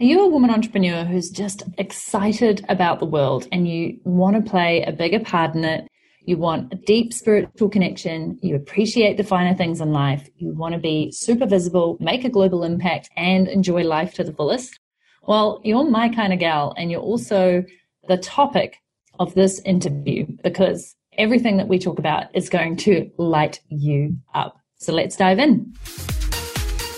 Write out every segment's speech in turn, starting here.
Are you a woman entrepreneur who's just excited about the world and you want to play a bigger part in it? You want a deep spiritual connection. You appreciate the finer things in life. You want to be super visible, make a global impact, and enjoy life to the fullest. Well, you're my kind of gal, and you're also the topic of this interview because everything that we talk about is going to light you up. So let's dive in.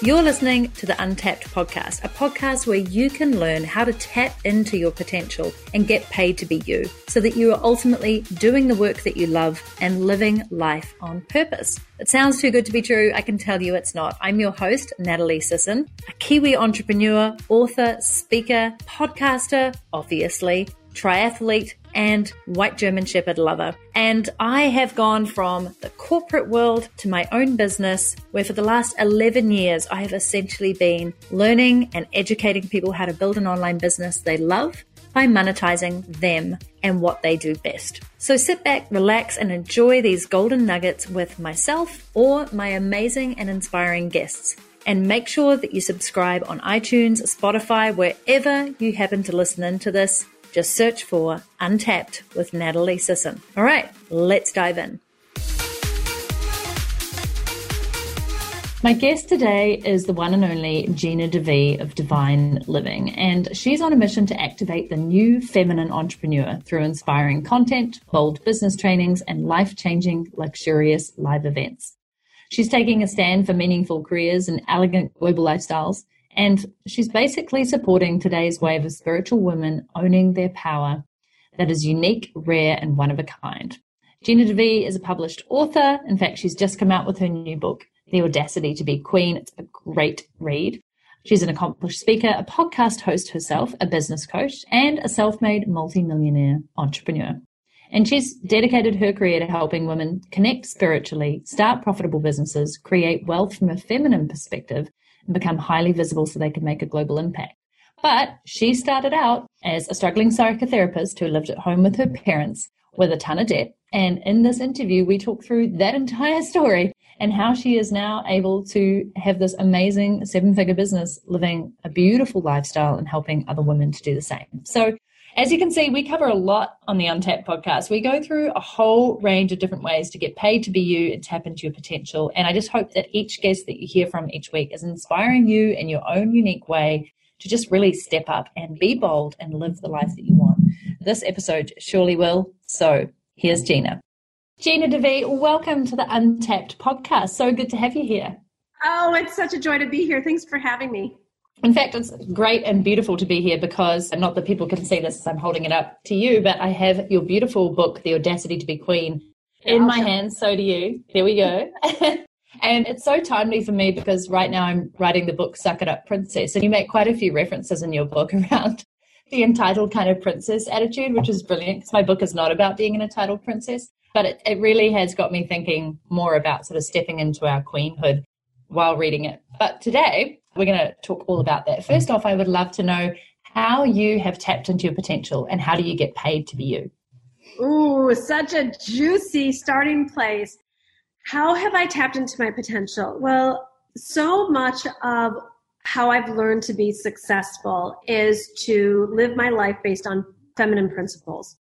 You're listening to the Untapped podcast, a podcast where you can learn how to tap into your potential and get paid to be you so that you are ultimately doing the work that you love and living life on purpose. It sounds too good to be true. I can tell you it's not. I'm your host, Natalie Sisson, a Kiwi entrepreneur, author, speaker, podcaster, obviously, triathlete, and white German Shepherd lover. And I have gone from the corporate world to my own business, where for the last 11 years, I have essentially been learning and educating people how to build an online business they love by monetizing them and what they do best. So sit back, relax, and enjoy these golden nuggets with myself or my amazing and inspiring guests. And make sure that you subscribe on iTunes, Spotify, wherever you happen to listen into this just search for Untapped with Natalie Sisson. All right, let's dive in. My guest today is the one and only Gina DeVee of Divine Living, and she's on a mission to activate the new feminine entrepreneur through inspiring content, bold business trainings, and life changing, luxurious live events. She's taking a stand for meaningful careers and elegant global lifestyles and she's basically supporting today's wave of spiritual women owning their power that is unique, rare, and one of a kind. Gina DeVee is a published author. In fact, she's just come out with her new book, The Audacity to Be Queen. It's a great read. She's an accomplished speaker, a podcast host herself, a business coach, and a self made multimillionaire entrepreneur. And she's dedicated her career to helping women connect spiritually, start profitable businesses, create wealth from a feminine perspective, and become highly visible so they could make a global impact. But she started out as a struggling psychotherapist who lived at home with her parents with a ton of debt. And in this interview, we talk through that entire story and how she is now able to have this amazing seven figure business, living a beautiful lifestyle and helping other women to do the same. So as you can see, we cover a lot on the Untapped podcast. We go through a whole range of different ways to get paid to be you and tap into your potential. And I just hope that each guest that you hear from each week is inspiring you in your own unique way to just really step up and be bold and live the life that you want. This episode surely will. So here's Gina. Gina DeVee, welcome to the Untapped podcast. So good to have you here. Oh, it's such a joy to be here. Thanks for having me. In fact, it's great and beautiful to be here because not that people can see this as I'm holding it up to you, but I have your beautiful book, The Audacity to Be Queen, in my hands. So do you. There we go. and it's so timely for me because right now I'm writing the book Suck It Up Princess, and you make quite a few references in your book around the entitled kind of princess attitude, which is brilliant because my book is not about being an entitled princess, but it, it really has got me thinking more about sort of stepping into our queenhood while reading it. But today, we're going to talk all about that. First off, I would love to know how you have tapped into your potential and how do you get paid to be you? Ooh, such a juicy starting place. How have I tapped into my potential? Well, so much of how I've learned to be successful is to live my life based on feminine principles.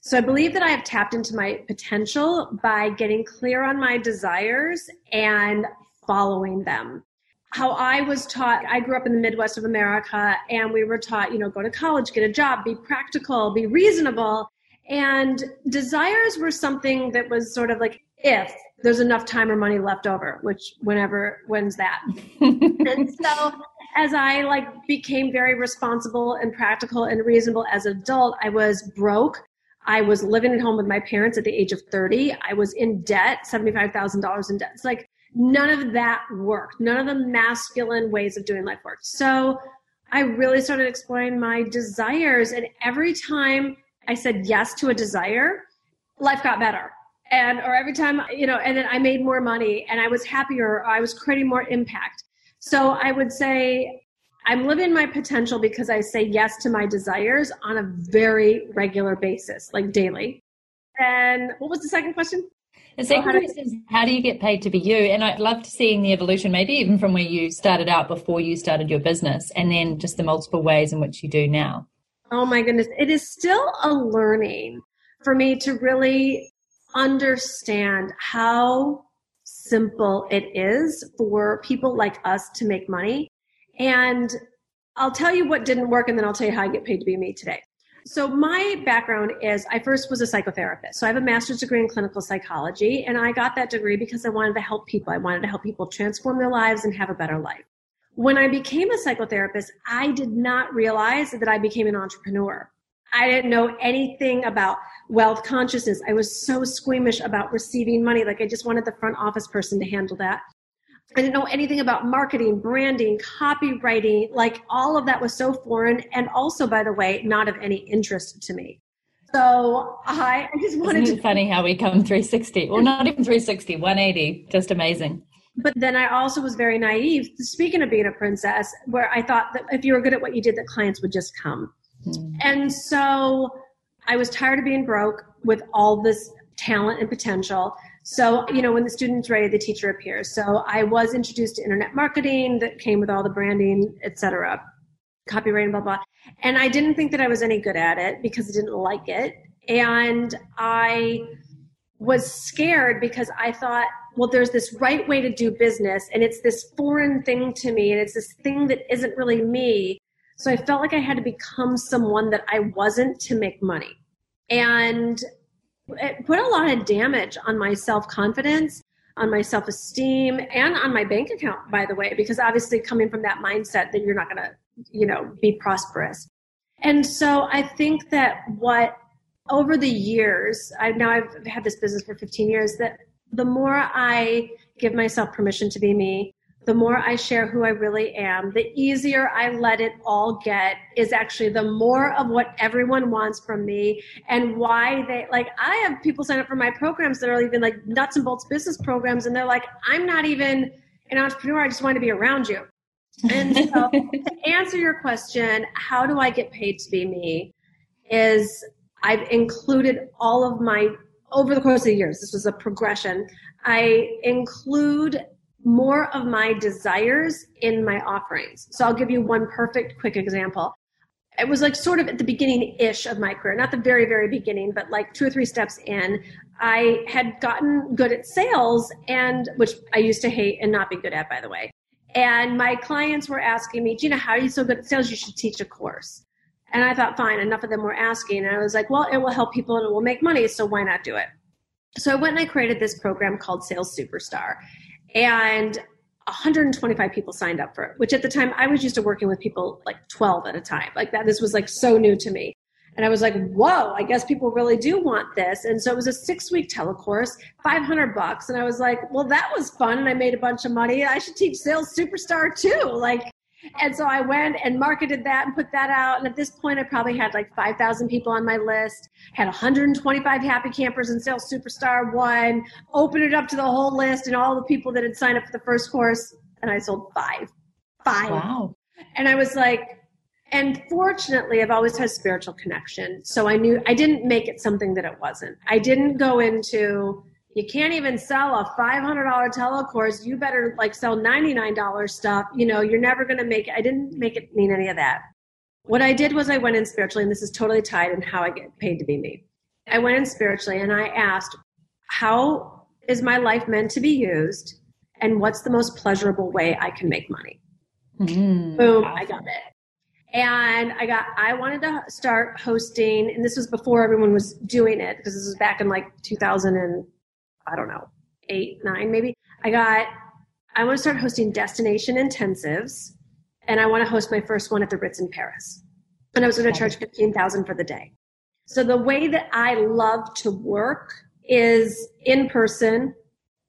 So I believe that I have tapped into my potential by getting clear on my desires and following them how I was taught, I grew up in the Midwest of America and we were taught, you know, go to college, get a job, be practical, be reasonable. And desires were something that was sort of like if there's enough time or money left over, which whenever, when's that? and so as I like became very responsible and practical and reasonable as an adult, I was broke. I was living at home with my parents at the age of 30. I was in debt, $75,000 in debt. It's like, none of that worked. None of the masculine ways of doing life worked. So I really started exploring my desires. And every time I said yes to a desire, life got better. And, or every time, you know, and then I made more money and I was happier, I was creating more impact. So I would say I'm living my potential because I say yes to my desires on a very regular basis, like daily. And what was the second question? The second question is how do you get paid to be you? And I'd love to seeing the evolution, maybe even from where you started out before you started your business, and then just the multiple ways in which you do now. Oh my goodness, it is still a learning for me to really understand how simple it is for people like us to make money. And I'll tell you what didn't work and then I'll tell you how I get paid to be me today. So my background is I first was a psychotherapist. So I have a master's degree in clinical psychology and I got that degree because I wanted to help people. I wanted to help people transform their lives and have a better life. When I became a psychotherapist, I did not realize that I became an entrepreneur. I didn't know anything about wealth consciousness. I was so squeamish about receiving money. Like I just wanted the front office person to handle that. I didn't know anything about marketing, branding, copywriting. Like all of that was so foreign. And also, by the way, not of any interest to me. So I, I just wanted to. Isn't it to. funny how we come 360, or not even 360, 180. Just amazing. But then I also was very naive. Speaking of being a princess, where I thought that if you were good at what you did, that clients would just come. Mm. And so I was tired of being broke with all this talent and potential. So, you know, when the student's ready, the teacher appears. So I was introduced to internet marketing that came with all the branding, etc., copywriting, blah, blah. And I didn't think that I was any good at it because I didn't like it. And I was scared because I thought, well, there's this right way to do business and it's this foreign thing to me and it's this thing that isn't really me. So I felt like I had to become someone that I wasn't to make money. And it put a lot of damage on my self confidence, on my self esteem, and on my bank account, by the way, because obviously coming from that mindset that you're not going to, you know, be prosperous. And so I think that what over the years, I now I've had this business for 15 years, that the more I give myself permission to be me, the more I share who I really am, the easier I let it all get is actually the more of what everyone wants from me and why they like. I have people sign up for my programs that are even like nuts and bolts business programs, and they're like, I'm not even an entrepreneur, I just want to be around you. And so, to answer your question, how do I get paid to be me? Is I've included all of my over the course of the years, this was a progression. I include more of my desires in my offerings. So I'll give you one perfect quick example. It was like sort of at the beginning ish of my career, not the very, very beginning, but like two or three steps in. I had gotten good at sales and which I used to hate and not be good at, by the way. And my clients were asking me, Gina, how are you so good at sales? You should teach a course. And I thought, fine, enough of them were asking. And I was like, well, it will help people and it will make money, so why not do it? So I went and I created this program called Sales Superstar and 125 people signed up for it which at the time i was used to working with people like 12 at a time. Like that this was like so new to me. And i was like whoa i guess people really do want this. And so it was a six week telecourse 500 bucks. And i was like well that was fun and i made a bunch of money. I should teach sales superstar too. Like and so I went and marketed that and put that out. And at this point, I probably had like 5,000 people on my list, had 125 happy campers and Sales Superstar one, opened it up to the whole list and all the people that had signed up for the first course. And I sold five. Five. Wow. And I was like, and fortunately, I've always had spiritual connection. So I knew I didn't make it something that it wasn't. I didn't go into, you can't even sell a $500 telecourse. You better like sell $99 stuff. You know, you're never going to make it. I didn't make it mean any of that. What I did was I went in spiritually, and this is totally tied in how I get paid to be me. I went in spiritually and I asked, how is my life meant to be used? And what's the most pleasurable way I can make money? Mm, Boom, awesome. I got it. And I got, I wanted to start hosting, and this was before everyone was doing it because this was back in like 2000 and I don't know, eight, nine maybe. I got, I want to start hosting destination intensives and I want to host my first one at the Ritz in Paris. And I was going to charge 15,000 for the day. So the way that I love to work is in person.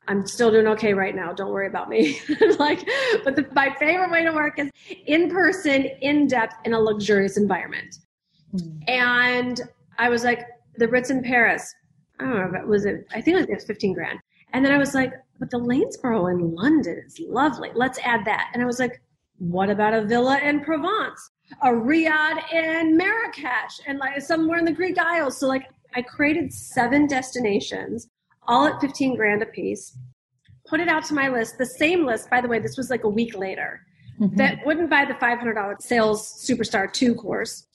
I'm still doing okay right now. Don't worry about me. like, but the, my favorite way to work is in person, in depth, in a luxurious environment. Mm. And I was like, the Ritz in Paris, I don't know, was it, I think it was 15 grand. And then I was like, but the Lanesborough in London is lovely. Let's add that. And I was like, what about a villa in Provence? A riad in Marrakesh and like somewhere in the Greek Isles. So like I created seven destinations, all at 15 grand a piece. Put it out to my list, the same list, by the way, this was like a week later, mm-hmm. that wouldn't buy the $500 sales superstar two course.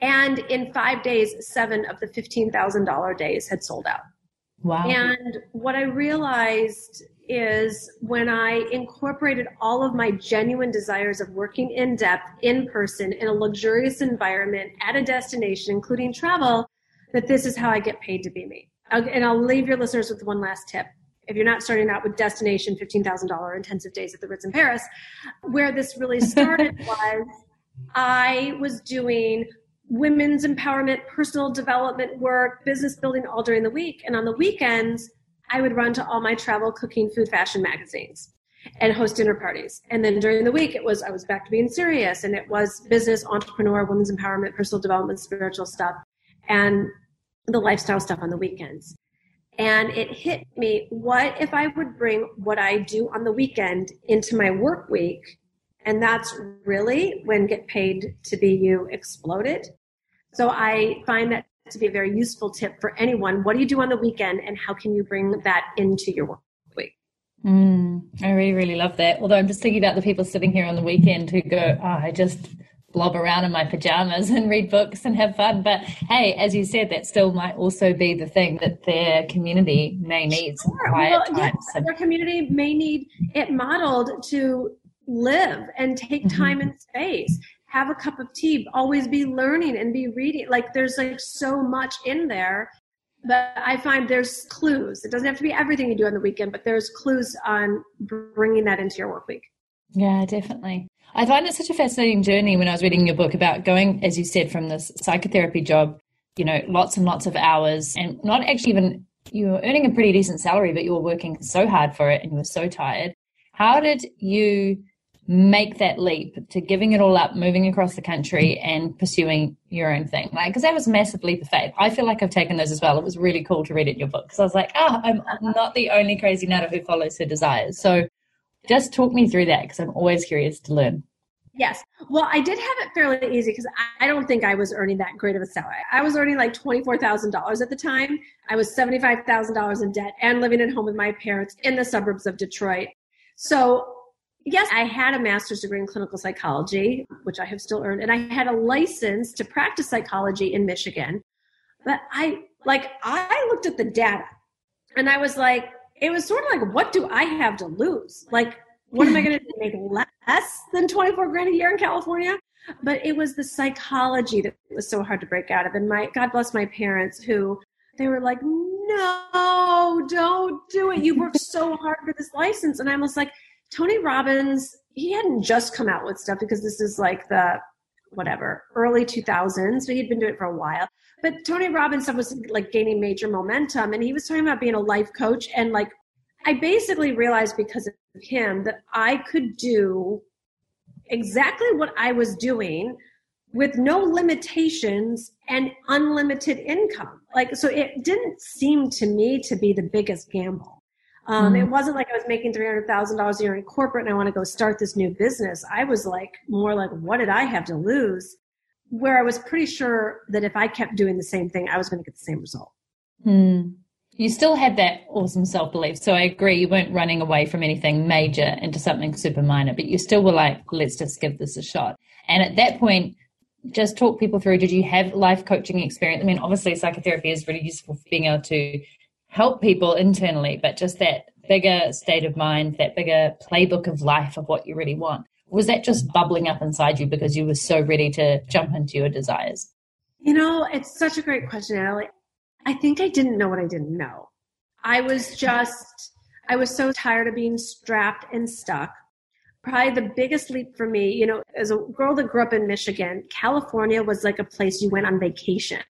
And in five days, seven of the $15,000 days had sold out. Wow. And what I realized is when I incorporated all of my genuine desires of working in depth, in person, in a luxurious environment, at a destination, including travel, that this is how I get paid to be me. And I'll leave your listeners with one last tip. If you're not starting out with destination $15,000 intensive days at the Ritz in Paris, where this really started was I was doing women's empowerment, personal development work, business building all during the week. And on the weekends, I would run to all my travel, cooking, food, fashion magazines and host dinner parties. And then during the week, it was I was back to being serious, and it was business, entrepreneur, women's empowerment, personal development, spiritual stuff, and the lifestyle stuff on the weekends. And it hit me what if I would bring what I do on the weekend into my work week? And that's really when Get Paid to Be You exploded. So I find that to be a very useful tip for anyone. What do you do on the weekend and how can you bring that into your work week? Mm, I really, really love that. Although I'm just thinking about the people sitting here on the weekend who go, oh, I just blob around in my pajamas and read books and have fun. But hey, as you said, that still might also be the thing that their community may need some sure. quiet well, time. Yeah, their community may need it modeled to live and take mm-hmm. time and space have a cup of tea always be learning and be reading. Like there's like so much in there but i find there's clues. It doesn't have to be everything you do on the weekend but there's clues on bringing that into your work week. Yeah definitely. I find it such a fascinating journey when i was reading your book about going as you said from this psychotherapy job you know lots and lots of hours and not actually even you were earning a pretty decent salary but you were working so hard for it and you were so tired. How did you make that leap to giving it all up, moving across the country and pursuing your own thing? Like, because that was a massive leap of faith. I feel like I've taken those as well. It was really cool to read it in your book because I was like, oh, I'm not the only crazy nutter who follows her desires. So just talk me through that because I'm always curious to learn. Yes. Well, I did have it fairly easy because I don't think I was earning that great of a salary. I was earning like $24,000 at the time. I was $75,000 in debt and living at home with my parents in the suburbs of Detroit. So yes, I had a master's degree in clinical psychology, which I have still earned, and I had a license to practice psychology in Michigan. But I, like, I looked at the data and I was like, it was sort of like, what do I have to lose? Like, what am I going to make less than 24 grand a year in California? But it was the psychology that was so hard to break out of. And my, God bless my parents who, they were like, no, don't do it. You worked so hard for this license. And I was like, Tony Robbins, he hadn't just come out with stuff because this is like the whatever early 2000s, so he'd been doing it for a while. But Tony Robbins stuff was like gaining major momentum, and he was talking about being a life coach. And like, I basically realized because of him that I could do exactly what I was doing with no limitations and unlimited income. Like, so it didn't seem to me to be the biggest gamble. Um, mm-hmm. It wasn't like I was making three hundred thousand dollars a year in corporate and I want to go start this new business. I was like more like, what did I have to lose? Where I was pretty sure that if I kept doing the same thing, I was going to get the same result. Mm. You still had that awesome self belief. So I agree, you weren't running away from anything major into something super minor, but you still were like, let's just give this a shot. And at that point, just talk people through did you have life coaching experience? I mean, obviously, psychotherapy is really useful for being able to help people internally, but just that bigger state of mind, that bigger playbook of life of what you really want? Was that just bubbling up inside you because you were so ready to jump into your desires? You know, it's such a great question, Natalie. I think I didn't know what I didn't know. I was just, I was so tired of being strapped and stuck. Probably the biggest leap for me, you know, as a girl that grew up in Michigan, California was like a place you went on vacation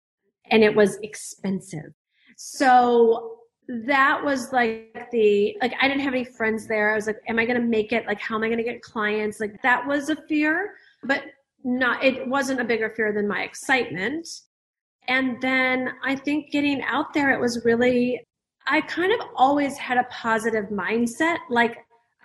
and it was expensive. So that was like the like I didn't have any friends there. I was like, am I gonna make it? Like how am I gonna get clients? Like that was a fear, but not it wasn't a bigger fear than my excitement. And then I think getting out there, it was really I kind of always had a positive mindset. Like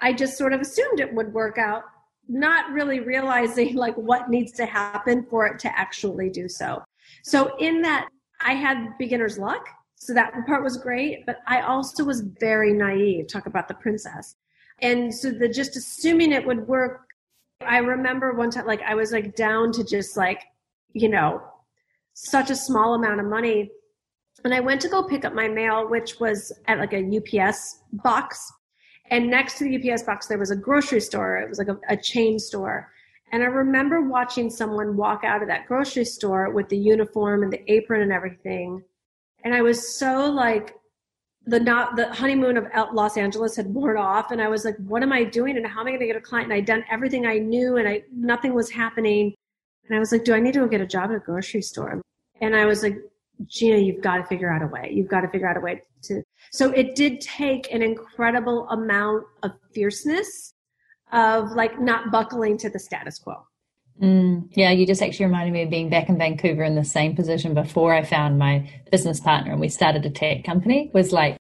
I just sort of assumed it would work out, not really realizing like what needs to happen for it to actually do so. So in that I had beginner's luck So that part was great, but I also was very naive. Talk about the princess. And so the just assuming it would work. I remember one time, like I was like down to just like, you know, such a small amount of money. And I went to go pick up my mail, which was at like a UPS box. And next to the UPS box, there was a grocery store. It was like a, a chain store. And I remember watching someone walk out of that grocery store with the uniform and the apron and everything and I was so like the not the honeymoon of Los Angeles had worn off, and I was like, what am I doing, and how am I going to get a client? And I'd done everything I knew, and I nothing was happening, and I was like, do I need to go get a job at a grocery store? And I was like, Gina, you've got to figure out a way. You've got to figure out a way to. So it did take an incredible amount of fierceness of like not buckling to the status quo. Mm, yeah, you just actually reminded me of being back in Vancouver in the same position before I found my business partner and we started a tech company. Was like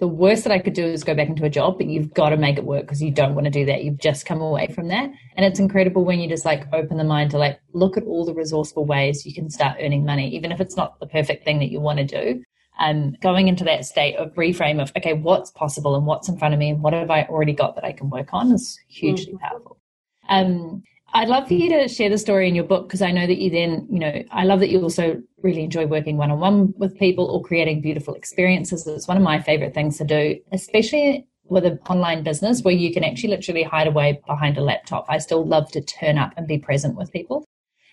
the worst that I could do is go back into a job, but you've got to make it work because you don't want to do that. You've just come away from that. And it's incredible when you just like open the mind to like look at all the resourceful ways you can start earning money, even if it's not the perfect thing that you want to do. Um, going into that state of reframe of, okay, what's possible and what's in front of me and what have I already got that I can work on is hugely mm-hmm. powerful. Um, I'd love for you to share the story in your book because I know that you then, you know, I love that you also really enjoy working one on one with people or creating beautiful experiences. It's one of my favorite things to do, especially with an online business where you can actually literally hide away behind a laptop. I still love to turn up and be present with people.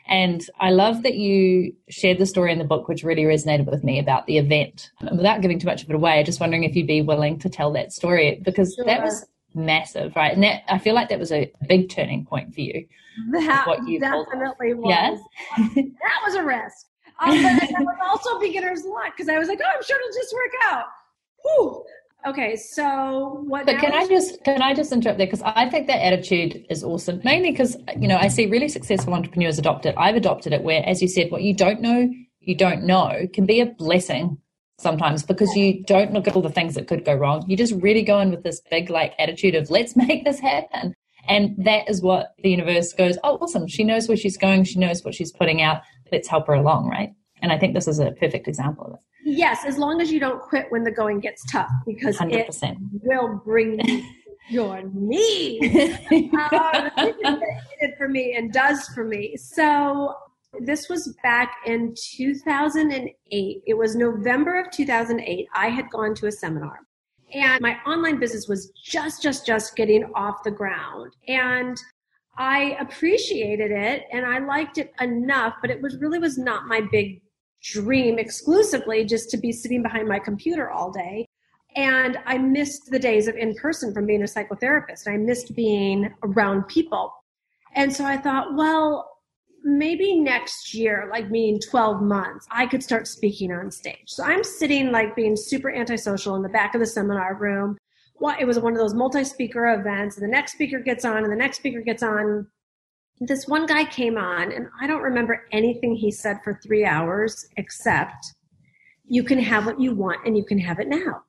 And I love that you shared the story in the book, which really resonated with me about the event. And without giving too much of it away, I'm just wondering if you'd be willing to tell that story because sure. that was massive, right? And that I feel like that was a big turning point for you. That definitely was. Yes, that was a risk. Um, but that was also beginner's luck because I was like, oh, I'm sure it'll just work out. Whew. Okay, so what? But can I just can I just interrupt there because I think that attitude is awesome. Mainly because you know I see really successful entrepreneurs adopt it. I've adopted it where, as you said, what you don't know, you don't know, can be a blessing sometimes because you don't look at all the things that could go wrong. You just really go in with this big like attitude of let's make this happen. And that is what the universe goes, oh, awesome. She knows where she's going. She knows what she's putting out. Let's help her along, right? And I think this is a perfect example of it. Yes, as long as you don't quit when the going gets tough, because 100%. it will bring you your knees. uh, it for me and does for me. So this was back in 2008. It was November of 2008. I had gone to a seminar and my online business was just, just, just getting off the ground. And I appreciated it and I liked it enough, but it was really was not my big dream exclusively just to be sitting behind my computer all day. And I missed the days of in person from being a psychotherapist. I missed being around people. And so I thought, well, maybe next year, like meaning 12 months, I could start speaking on stage. So I'm sitting like being super antisocial in the back of the seminar room. Well, it was one of those multi speaker events, and the next speaker gets on, and the next speaker gets on. This one guy came on, and I don't remember anything he said for three hours except you can have what you want and you can have it now.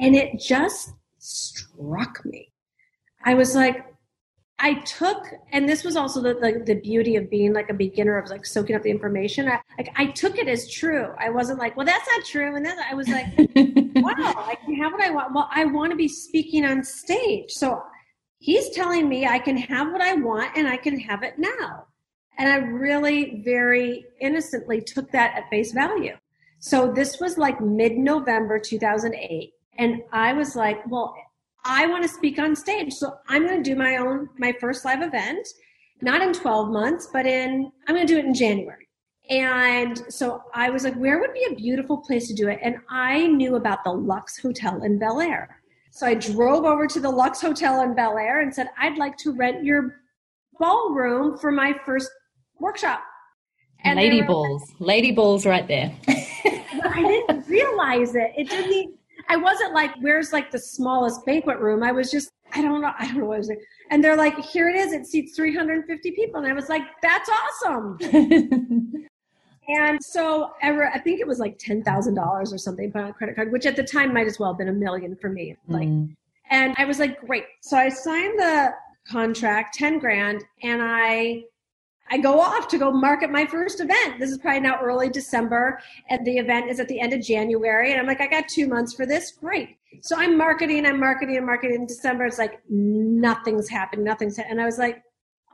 And it just struck me. I was like, I took, and this was also the, the, the, beauty of being like a beginner of like soaking up the information. I, like I took it as true. I wasn't like, well, that's not true. And then I was like, wow, I can have what I want. Well, I want to be speaking on stage. So he's telling me I can have what I want and I can have it now. And I really very innocently took that at face value. So this was like mid November 2008. And I was like, well, I want to speak on stage. So I'm going to do my own, my first live event, not in 12 months, but in, I'm going to do it in January. And so I was like, where would be a beautiful place to do it? And I knew about the Luxe Hotel in Bel Air. So I drove over to the Luxe Hotel in Bel Air and said, I'd like to rent your ballroom for my first workshop. And lady bulls, like, lady bulls right there. I didn't realize it. It didn't I wasn't like, where's like the smallest banquet room? I was just, I don't know, I don't know what I was doing. And they're like, here it is. It seats 350 people. And I was like, that's awesome. and so ever, I think it was like $10,000 or something put on a credit card, which at the time might as well have been a million for me. Like, mm. and I was like, great. So I signed the contract, 10 grand, and I I go off to go market my first event. This is probably now early December, and the event is at the end of January. And I'm like, I got two months for this. Great. So I'm marketing, I'm marketing, I'm marketing. In December, it's like nothing's happened, nothing's happened. And I was like,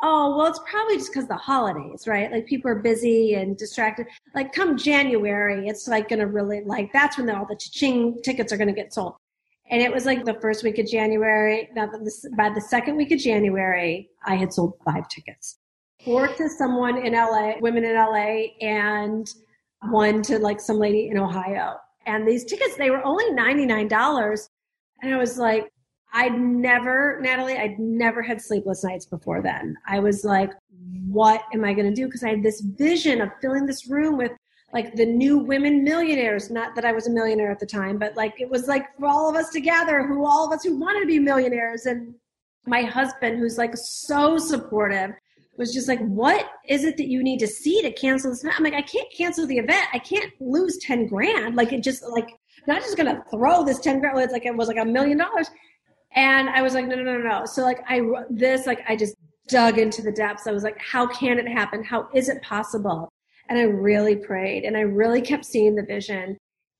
oh, well, it's probably just because the holidays, right? Like people are busy and distracted. Like come January, it's like going to really, like, that's when all the ching tickets are going to get sold. And it was like the first week of January. Now, by the second week of January, I had sold five tickets four to someone in LA, women in LA, and one to like some lady in Ohio. And these tickets, they were only $99. And I was like, I'd never, Natalie, I'd never had sleepless nights before then. I was like, what am I going to do? Because I had this vision of filling this room with like the new women millionaires. Not that I was a millionaire at the time, but like it was like for all of us together, who all of us who wanted to be millionaires. And my husband, who's like so supportive, was just like, what is it that you need to see to cancel this event? I'm like, I can't cancel the event. I can't lose 10 grand. Like it just like, not just going to throw this 10 grand. It's like, it was like a million dollars. And I was like, no, no, no, no. So like I, this, like I just dug into the depths. I was like, how can it happen? How is it possible? And I really prayed and I really kept seeing the vision.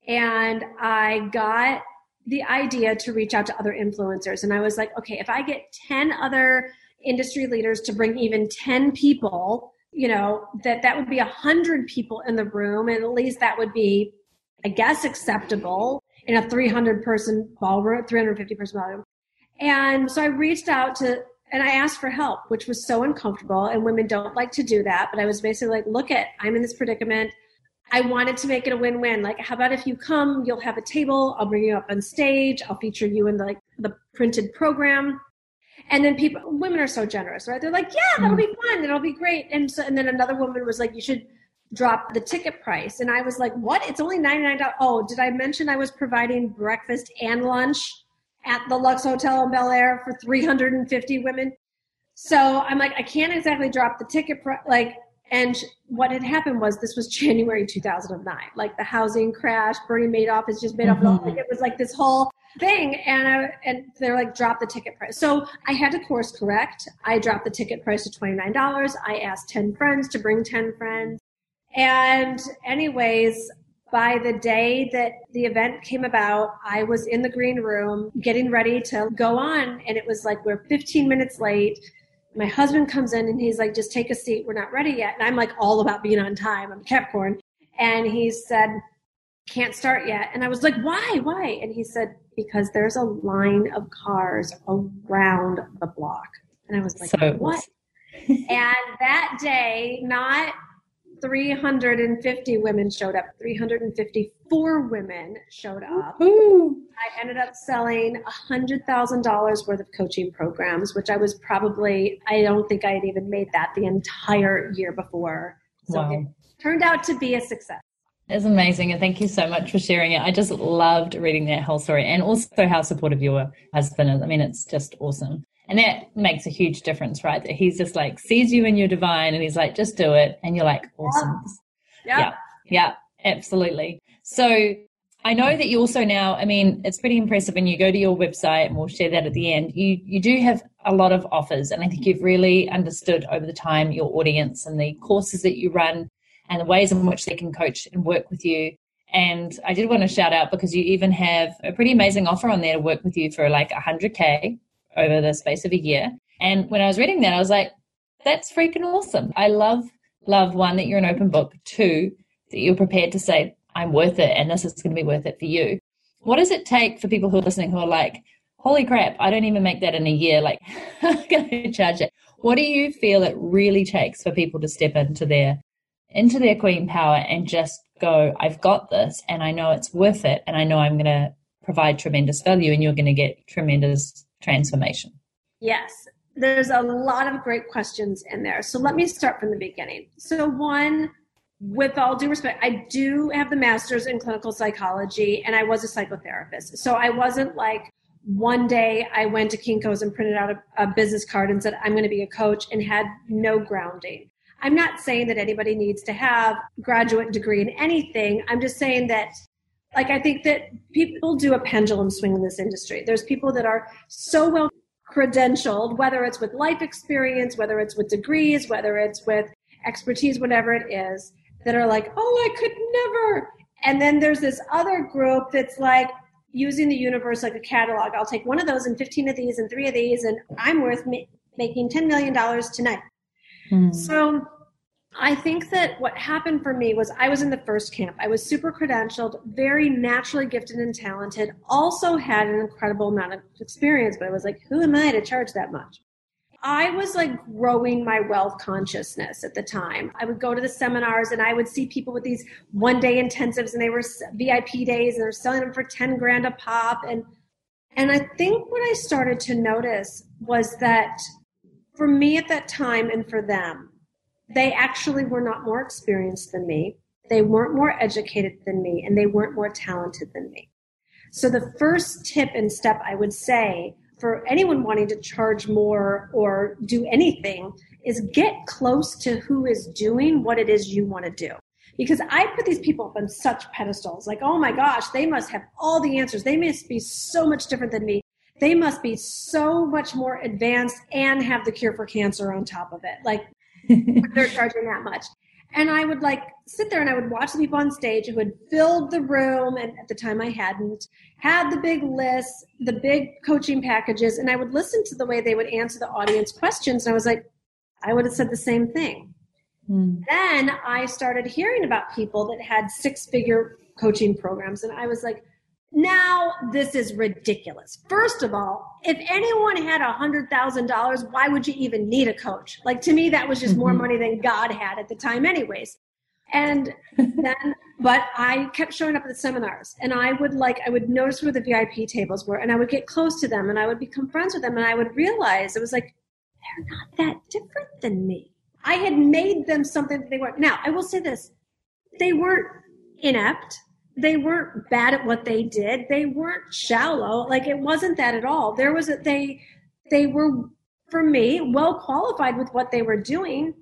And I got the idea to reach out to other influencers. And I was like, okay, if I get 10 other industry leaders to bring even 10 people, you know, that that would be 100 people in the room. And at least that would be, I guess, acceptable in a 300 person ballroom, 350 person ballroom. And so I reached out to, and I asked for help, which was so uncomfortable. And women don't like to do that. But I was basically like, look at, I'm in this predicament. I wanted to make it a win-win. Like, how about if you come, you'll have a table. I'll bring you up on stage. I'll feature you in the, like the printed program. And then people, women are so generous, right? They're like, yeah, that'll mm. be fun. It'll be great. And so, and then another woman was like, you should drop the ticket price. And I was like, what? It's only $99. Oh, did I mention I was providing breakfast and lunch at the Luxe Hotel in Bel Air for 350 women? So I'm like, I can't exactly drop the ticket price. Like, and what had happened was this was January 2009. Like the housing crash, Bernie Madoff has just made mm-hmm. Like it was like this whole thing. And I, and they're like drop the ticket price. So i had to course correct. I dropped the ticket price to $29 i asked 10 friends to bring 10 friends. And anyways by the day that the event came about i was in the green room getting ready to go on. And it was like we're 15 minutes late my husband comes in and he's like just take a seat. We're not ready yet. And i'm like all about being on time. I'm capricorn. And he said can't start yet. And i was like why? Why? And he said because there's a line of cars around the block. And I was like, so, what? and that day, not 350 women showed up, 354 women showed up. Ooh. I ended up selling $100,000 worth of coaching programs, which I was probably, I don't think I had even made that the entire year before. So wow. it turned out to be a success. It's amazing. And thank you so much for sharing it. I just loved reading that whole story and also how supportive your husband is. I mean, it's just awesome. And that makes a huge difference, right? That he's just like sees you in your divine and he's like, just do it. And you're like, awesome. Yeah. Yeah. Yeah. Absolutely. So I know that you also now, I mean, it's pretty impressive when you go to your website and we'll share that at the end. You you do have a lot of offers and I think you've really understood over the time your audience and the courses that you run and the ways in which they can coach and work with you. And I did want to shout out because you even have a pretty amazing offer on there to work with you for like 100K over the space of a year. And when I was reading that, I was like, that's freaking awesome. I love, love one, that you're an open book, two, that you're prepared to say, I'm worth it and this is going to be worth it for you. What does it take for people who are listening who are like, holy crap, I don't even make that in a year? Like, how can I charge it? What do you feel it really takes for people to step into their into their queen power and just go, I've got this and I know it's worth it and I know I'm going to provide tremendous value and you're going to get tremendous transformation? Yes, there's a lot of great questions in there. So let me start from the beginning. So, one, with all due respect, I do have the master's in clinical psychology and I was a psychotherapist. So I wasn't like, one day I went to Kinko's and printed out a, a business card and said, I'm going to be a coach and had no grounding. I'm not saying that anybody needs to have graduate degree in anything. I'm just saying that like I think that people do a pendulum swing in this industry. There's people that are so well credentialed, whether it's with life experience, whether it's with degrees, whether it's with expertise, whatever it is, that are like, oh, I could never. And then there's this other group that's like using the universe like a catalog. I'll take one of those and 15 of these and three of these, and I'm worth ma- making $10 million tonight. Hmm. So I think that what happened for me was I was in the first camp. I was super credentialed, very naturally gifted and talented, also had an incredible amount of experience, but I was like, who am I to charge that much? I was like growing my wealth consciousness at the time. I would go to the seminars and I would see people with these one day intensives and they were VIP days and they're selling them for 10 grand a pop. And, and I think what I started to notice was that for me at that time and for them, they actually were not more experienced than me. They weren't more educated than me and they weren't more talented than me. So the first tip and step I would say for anyone wanting to charge more or do anything is get close to who is doing what it is you want to do. Because I put these people up on such pedestals, like, oh my gosh, they must have all the answers. They must be so much different than me. They must be so much more advanced and have the cure for cancer on top of it. Like, they're charging that much. And I would like sit there and I would watch the people on stage who had filled the room, and at the time I hadn't, had the big lists, the big coaching packages, and I would listen to the way they would answer the audience questions. And I was like, I would have said the same thing. Hmm. Then I started hearing about people that had six figure coaching programs, and I was like, now this is ridiculous. First of all, if anyone had a hundred thousand dollars, why would you even need a coach? Like to me, that was just more mm-hmm. money than God had at the time, anyways. And then, but I kept showing up at the seminars, and I would like I would notice where the VIP tables were, and I would get close to them, and I would become friends with them, and I would realize it was like they're not that different than me. I had made them something that they weren't. Now I will say this: they weren't inept they weren't bad at what they did. They weren't shallow. Like it wasn't that at all. There was a, they they were for me well qualified with what they were doing,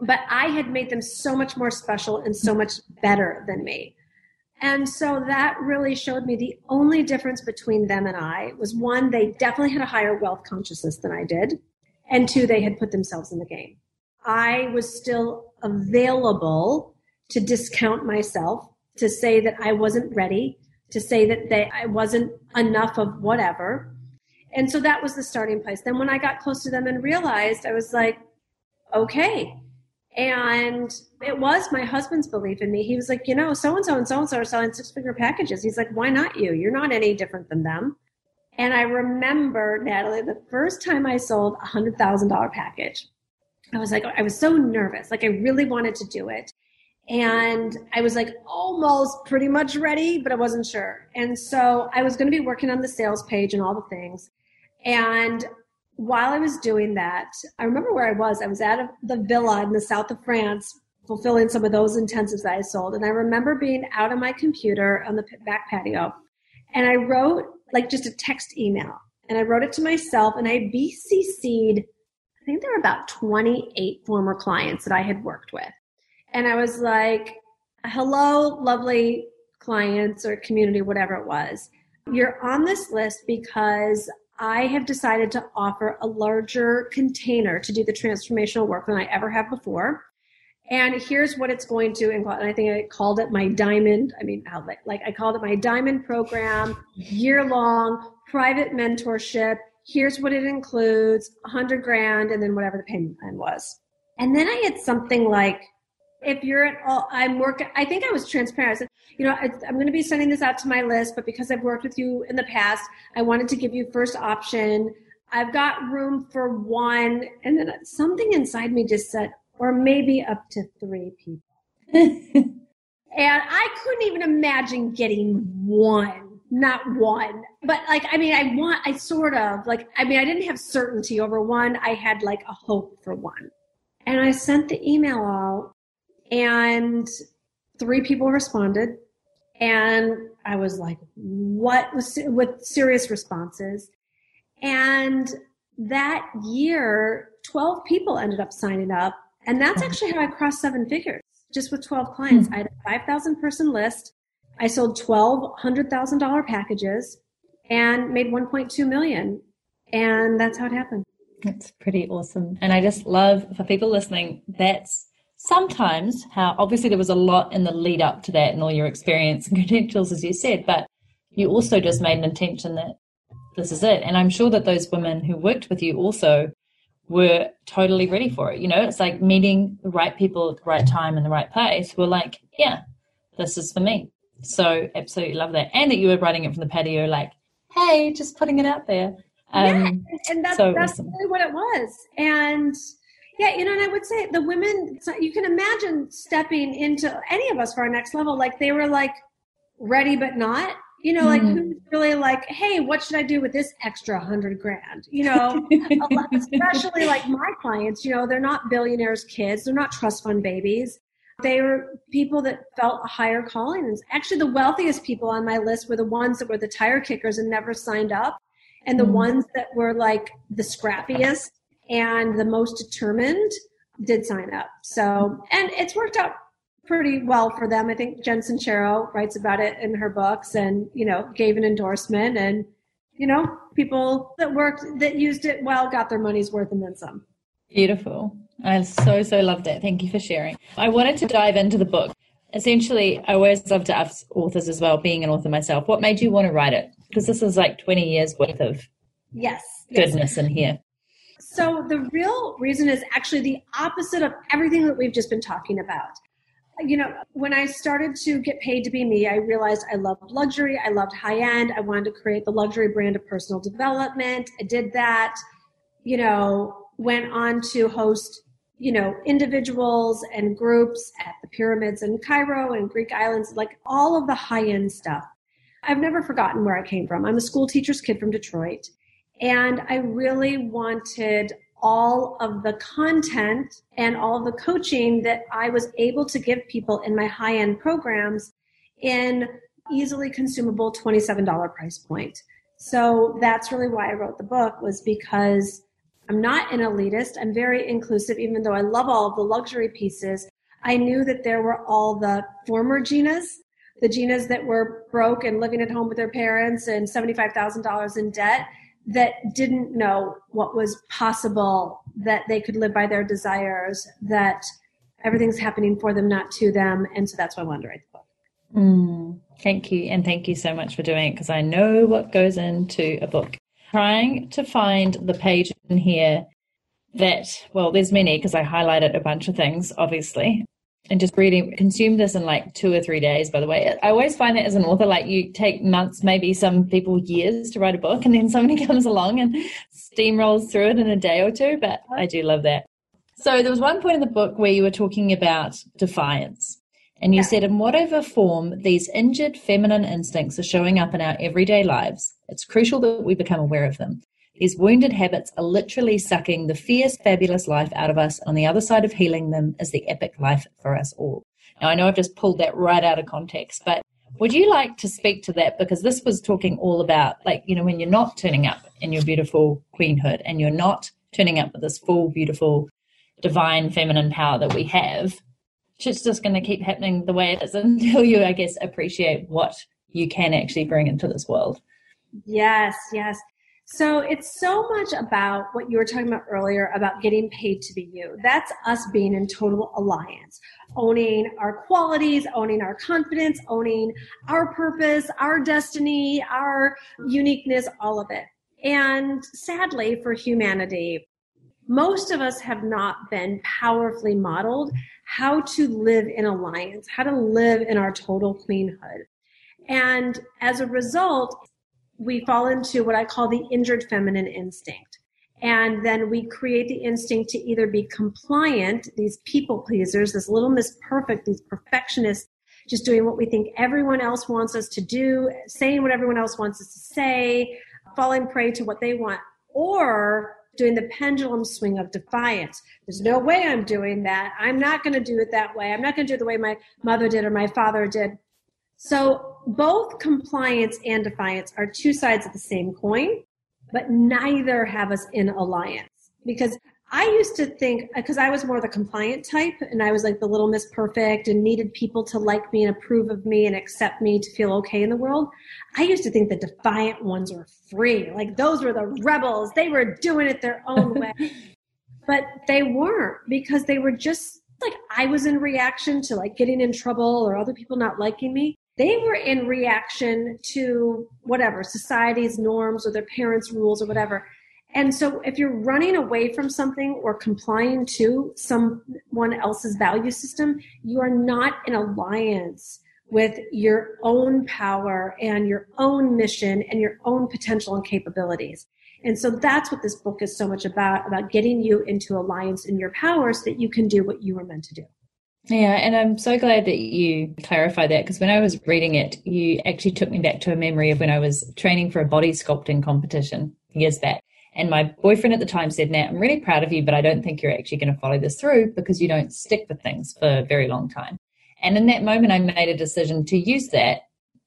but I had made them so much more special and so much better than me. And so that really showed me the only difference between them and I was one, they definitely had a higher wealth consciousness than I did. And two, they had put themselves in the game. I was still available to discount myself to say that I wasn't ready, to say that they, I wasn't enough of whatever. And so that was the starting place. Then when I got close to them and realized, I was like, okay. And it was my husband's belief in me. He was like, you know, so and so and so and so are selling six figure packages. He's like, why not you? You're not any different than them. And I remember, Natalie, the first time I sold a hundred thousand dollar package, I was like, I was so nervous. Like I really wanted to do it and I was like almost pretty much ready, but I wasn't sure. And so I was going to be working on the sales page and all the things. And while I was doing that, I remember where I was. I was at the villa in the south of France, fulfilling some of those intensives that I sold. And I remember being out on my computer on the back patio, and I wrote like just a text email. And I wrote it to myself, and I BCC'd, I think there were about 28 former clients that I had worked with and I was like, hello, lovely clients or community, whatever it was. You're on this list because I have decided to offer a larger container to do the transformational work than I ever have before. And here's what it's going to include. And I think I called it my diamond. I mean, like, like I called it my diamond program, year long, private mentorship. Here's what it includes, hundred grand, and then whatever the payment plan was. And then I had something like if you're at all, I'm working, I think I was transparent. I said, you know, I, I'm going to be sending this out to my list, but because I've worked with you in the past, I wanted to give you first option. I've got room for one. And then something inside me just said, or maybe up to three people. and I couldn't even imagine getting one, not one. But like, I mean, I want, I sort of like, I mean, I didn't have certainty over one. I had like a hope for one. And I sent the email out and three people responded. And I was like, what was with serious responses. And that year, 12 people ended up signing up. And that's actually how I crossed seven figures just with 12 clients. Hmm. I had a 5,000 person list. I sold 12 $100,000 packages and made 1.2 million. And that's how it happened. It's pretty awesome. And I just love for people listening, that's sometimes how obviously there was a lot in the lead up to that and all your experience and credentials, as you said, but you also just made an intention that this is it. And I'm sure that those women who worked with you also were totally ready for it. You know, it's like meeting the right people at the right time in the right place. We're like, yeah, this is for me. So absolutely love that. And that you were writing it from the patio, like, hey, just putting it out there. Um, yeah, and that's, so that's awesome. really what it was. And yeah, you know, and I would say the women, you can imagine stepping into any of us for our next level, like they were like ready but not. You know, like mm. who's really like, hey, what should I do with this extra hundred grand? You know, especially like my clients, you know, they're not billionaires' kids, they're not trust fund babies. They were people that felt a higher calling. And actually, the wealthiest people on my list were the ones that were the tire kickers and never signed up, and the mm. ones that were like the scrappiest and the most determined did sign up. So, and it's worked out pretty well for them. I think Jen Sincero writes about it in her books and, you know, gave an endorsement and, you know, people that worked, that used it well got their money's worth and then some. Beautiful. I so, so loved it. Thank you for sharing. I wanted to dive into the book. Essentially, I always love to ask authors as well, being an author myself, what made you want to write it? Because this is like 20 years worth of yes, goodness yes. in here. So the real reason is actually the opposite of everything that we've just been talking about. You know, when I started to get paid to be me, I realized I loved luxury. I loved high end. I wanted to create the luxury brand of personal development. I did that, you know, went on to host, you know, individuals and groups at the pyramids in Cairo and Greek islands, like all of the high end stuff. I've never forgotten where I came from. I'm a school teacher's kid from Detroit. And I really wanted all of the content and all the coaching that I was able to give people in my high end programs in easily consumable $27 price point. So that's really why I wrote the book was because I'm not an elitist. I'm very inclusive, even though I love all of the luxury pieces. I knew that there were all the former Ginas, the Ginas that were broke and living at home with their parents and $75,000 in debt that didn't know what was possible, that they could live by their desires, that everything's happening for them, not to them. And so that's why I wanted to write the book. Mm, thank you. And thank you so much for doing it because I know what goes into a book. Trying to find the page in here that, well, there's many because I highlighted a bunch of things, obviously and just reading consume this in like two or three days by the way. I always find that as an author like you take months maybe some people years to write a book and then somebody comes along and steamrolls through it in a day or two but i do love that. So there was one point in the book where you were talking about defiance and you yeah. said in whatever form these injured feminine instincts are showing up in our everyday lives it's crucial that we become aware of them these wounded habits are literally sucking the fierce, fabulous life out of us. On the other side of healing them is the epic life for us all. Now, I know I've just pulled that right out of context, but would you like to speak to that? Because this was talking all about, like, you know, when you're not turning up in your beautiful queenhood and you're not turning up with this full, beautiful, divine feminine power that we have, it's just going to keep happening the way it is until you, I guess, appreciate what you can actually bring into this world. Yes, yes. So it's so much about what you were talking about earlier about getting paid to be you. That's us being in total alliance, owning our qualities, owning our confidence, owning our purpose, our destiny, our uniqueness, all of it. And sadly for humanity, most of us have not been powerfully modeled how to live in alliance, how to live in our total queenhood. And as a result, we fall into what I call the injured feminine instinct. And then we create the instinct to either be compliant, these people pleasers, this little miss perfect, these perfectionists, just doing what we think everyone else wants us to do, saying what everyone else wants us to say, falling prey to what they want, or doing the pendulum swing of defiance. There's no way I'm doing that. I'm not going to do it that way. I'm not going to do it the way my mother did or my father did. So both compliance and defiance are two sides of the same coin, but neither have us in alliance. Because I used to think, because I was more the compliant type and I was like the little miss perfect and needed people to like me and approve of me and accept me to feel okay in the world. I used to think the defiant ones were free. Like those were the rebels. They were doing it their own way. but they weren't because they were just like I was in reaction to like getting in trouble or other people not liking me. They were in reaction to whatever society's norms or their parents' rules or whatever. And so if you're running away from something or complying to someone else's value system, you are not in alliance with your own power and your own mission and your own potential and capabilities. And so that's what this book is so much about, about getting you into alliance in your power so that you can do what you were meant to do. Yeah, and I'm so glad that you clarified that because when I was reading it, you actually took me back to a memory of when I was training for a body sculpting competition years back. And my boyfriend at the time said, Nat, I'm really proud of you, but I don't think you're actually going to follow this through because you don't stick with things for a very long time. And in that moment, I made a decision to use that,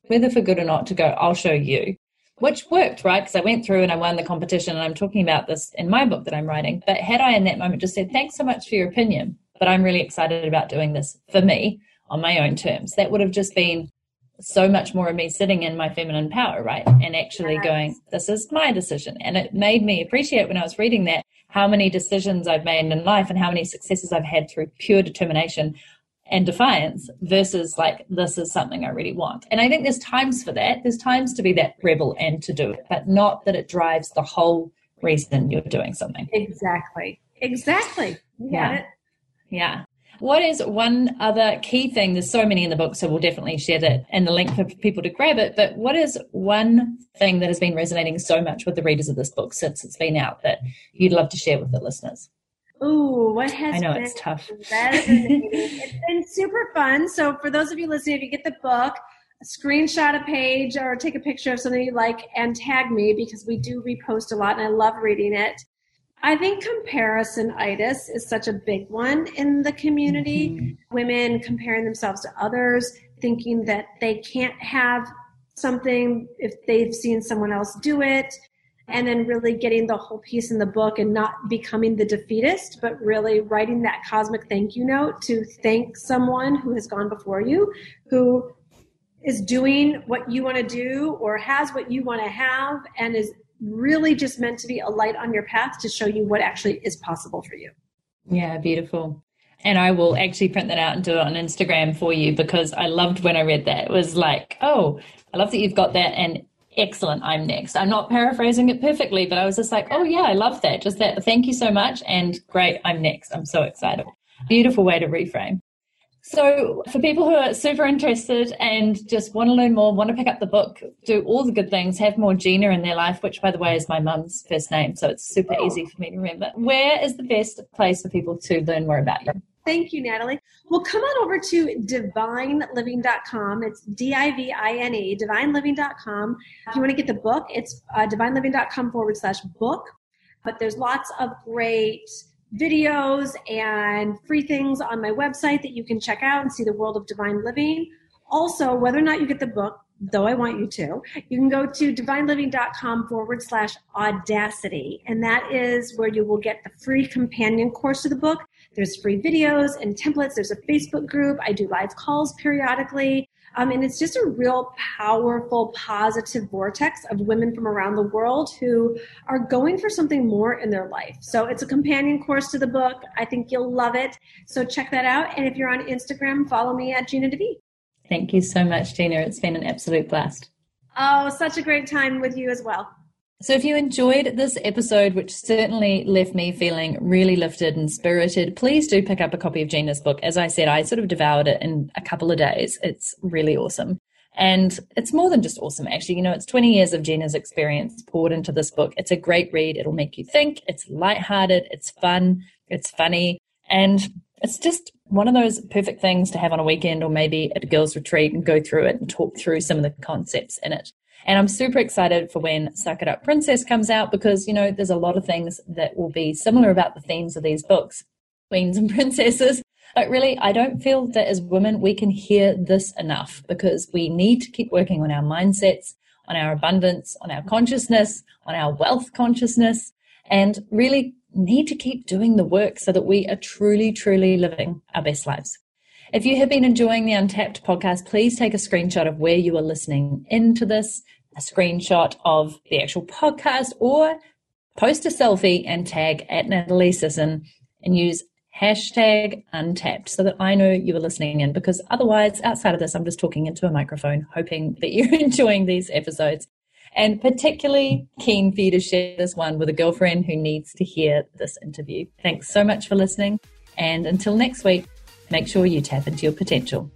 whether for good or not, to go, I'll show you, which worked, right? Because I went through and I won the competition. And I'm talking about this in my book that I'm writing. But had I in that moment just said, thanks so much for your opinion, but I'm really excited about doing this for me on my own terms, that would have just been so much more of me sitting in my feminine power, right? And actually yes. going, this is my decision. And it made me appreciate when I was reading that how many decisions I've made in life and how many successes I've had through pure determination and defiance versus like, this is something I really want. And I think there's times for that. There's times to be that rebel and to do it, but not that it drives the whole reason you're doing something. Exactly. Exactly. You yeah. Yeah. What is one other key thing? There's so many in the book, so we'll definitely share that and the link for people to grab it. But what is one thing that has been resonating so much with the readers of this book since it's been out that you'd love to share with the listeners? Ooh, what has I know it's tough. it's been super fun. So for those of you listening, if you get the book, screenshot a page or take a picture of something you like and tag me because we do repost a lot and I love reading it. I think comparisonitis is such a big one in the community. Mm-hmm. Women comparing themselves to others, thinking that they can't have something if they've seen someone else do it, and then really getting the whole piece in the book and not becoming the defeatist, but really writing that cosmic thank you note to thank someone who has gone before you, who is doing what you want to do or has what you want to have and is really just meant to be a light on your path to show you what actually is possible for you. Yeah, beautiful. And I will actually print that out and do it on Instagram for you because I loved when I read that. It was like, oh, I love that you've got that and excellent, I'm next. I'm not paraphrasing it perfectly, but I was just like, oh, yeah, I love that. Just that, thank you so much. And great, I'm next. I'm so excited. Beautiful way to reframe. So, for people who are super interested and just want to learn more, want to pick up the book, do all the good things, have more Gina in their life, which, by the way, is my mum's first name. So, it's super oh. easy for me to remember. Where is the best place for people to learn more about you? Thank you, Natalie. Well, come on over to divineliving.com. It's D I V I N E, divineliving.com. If you want to get the book, it's uh, divineliving.com forward slash book. But there's lots of great videos and free things on my website that you can check out and see the world of divine living. Also, whether or not you get the book, though I want you to, you can go to divineliving.com forward slash audacity. And that is where you will get the free companion course to the book. There's free videos and templates. There's a Facebook group. I do live calls periodically. Um, and it's just a real powerful, positive vortex of women from around the world who are going for something more in their life. So it's a companion course to the book. I think you'll love it. So check that out. And if you're on Instagram, follow me at Gina DeVee. Thank you so much, Gina. It's been an absolute blast. Oh, such a great time with you as well. So, if you enjoyed this episode, which certainly left me feeling really lifted and spirited, please do pick up a copy of Gina's book. As I said, I sort of devoured it in a couple of days. It's really awesome. And it's more than just awesome, actually. You know, it's 20 years of Gina's experience poured into this book. It's a great read. It'll make you think. It's lighthearted. It's fun. It's funny. And it's just one of those perfect things to have on a weekend or maybe at a girls' retreat and go through it and talk through some of the concepts in it. And I'm super excited for when Suck It Up Princess comes out because, you know, there's a lot of things that will be similar about the themes of these books, queens and princesses. But really, I don't feel that as women, we can hear this enough because we need to keep working on our mindsets, on our abundance, on our consciousness, on our wealth consciousness, and really need to keep doing the work so that we are truly, truly living our best lives. If you have been enjoying the Untapped podcast, please take a screenshot of where you are listening into this, a screenshot of the actual podcast, or post a selfie and tag at Natalie Sisson and use hashtag untapped so that I know you are listening in because otherwise, outside of this, I'm just talking into a microphone, hoping that you're enjoying these episodes. And particularly keen for you to share this one with a girlfriend who needs to hear this interview. Thanks so much for listening. And until next week, make sure you tap into your potential.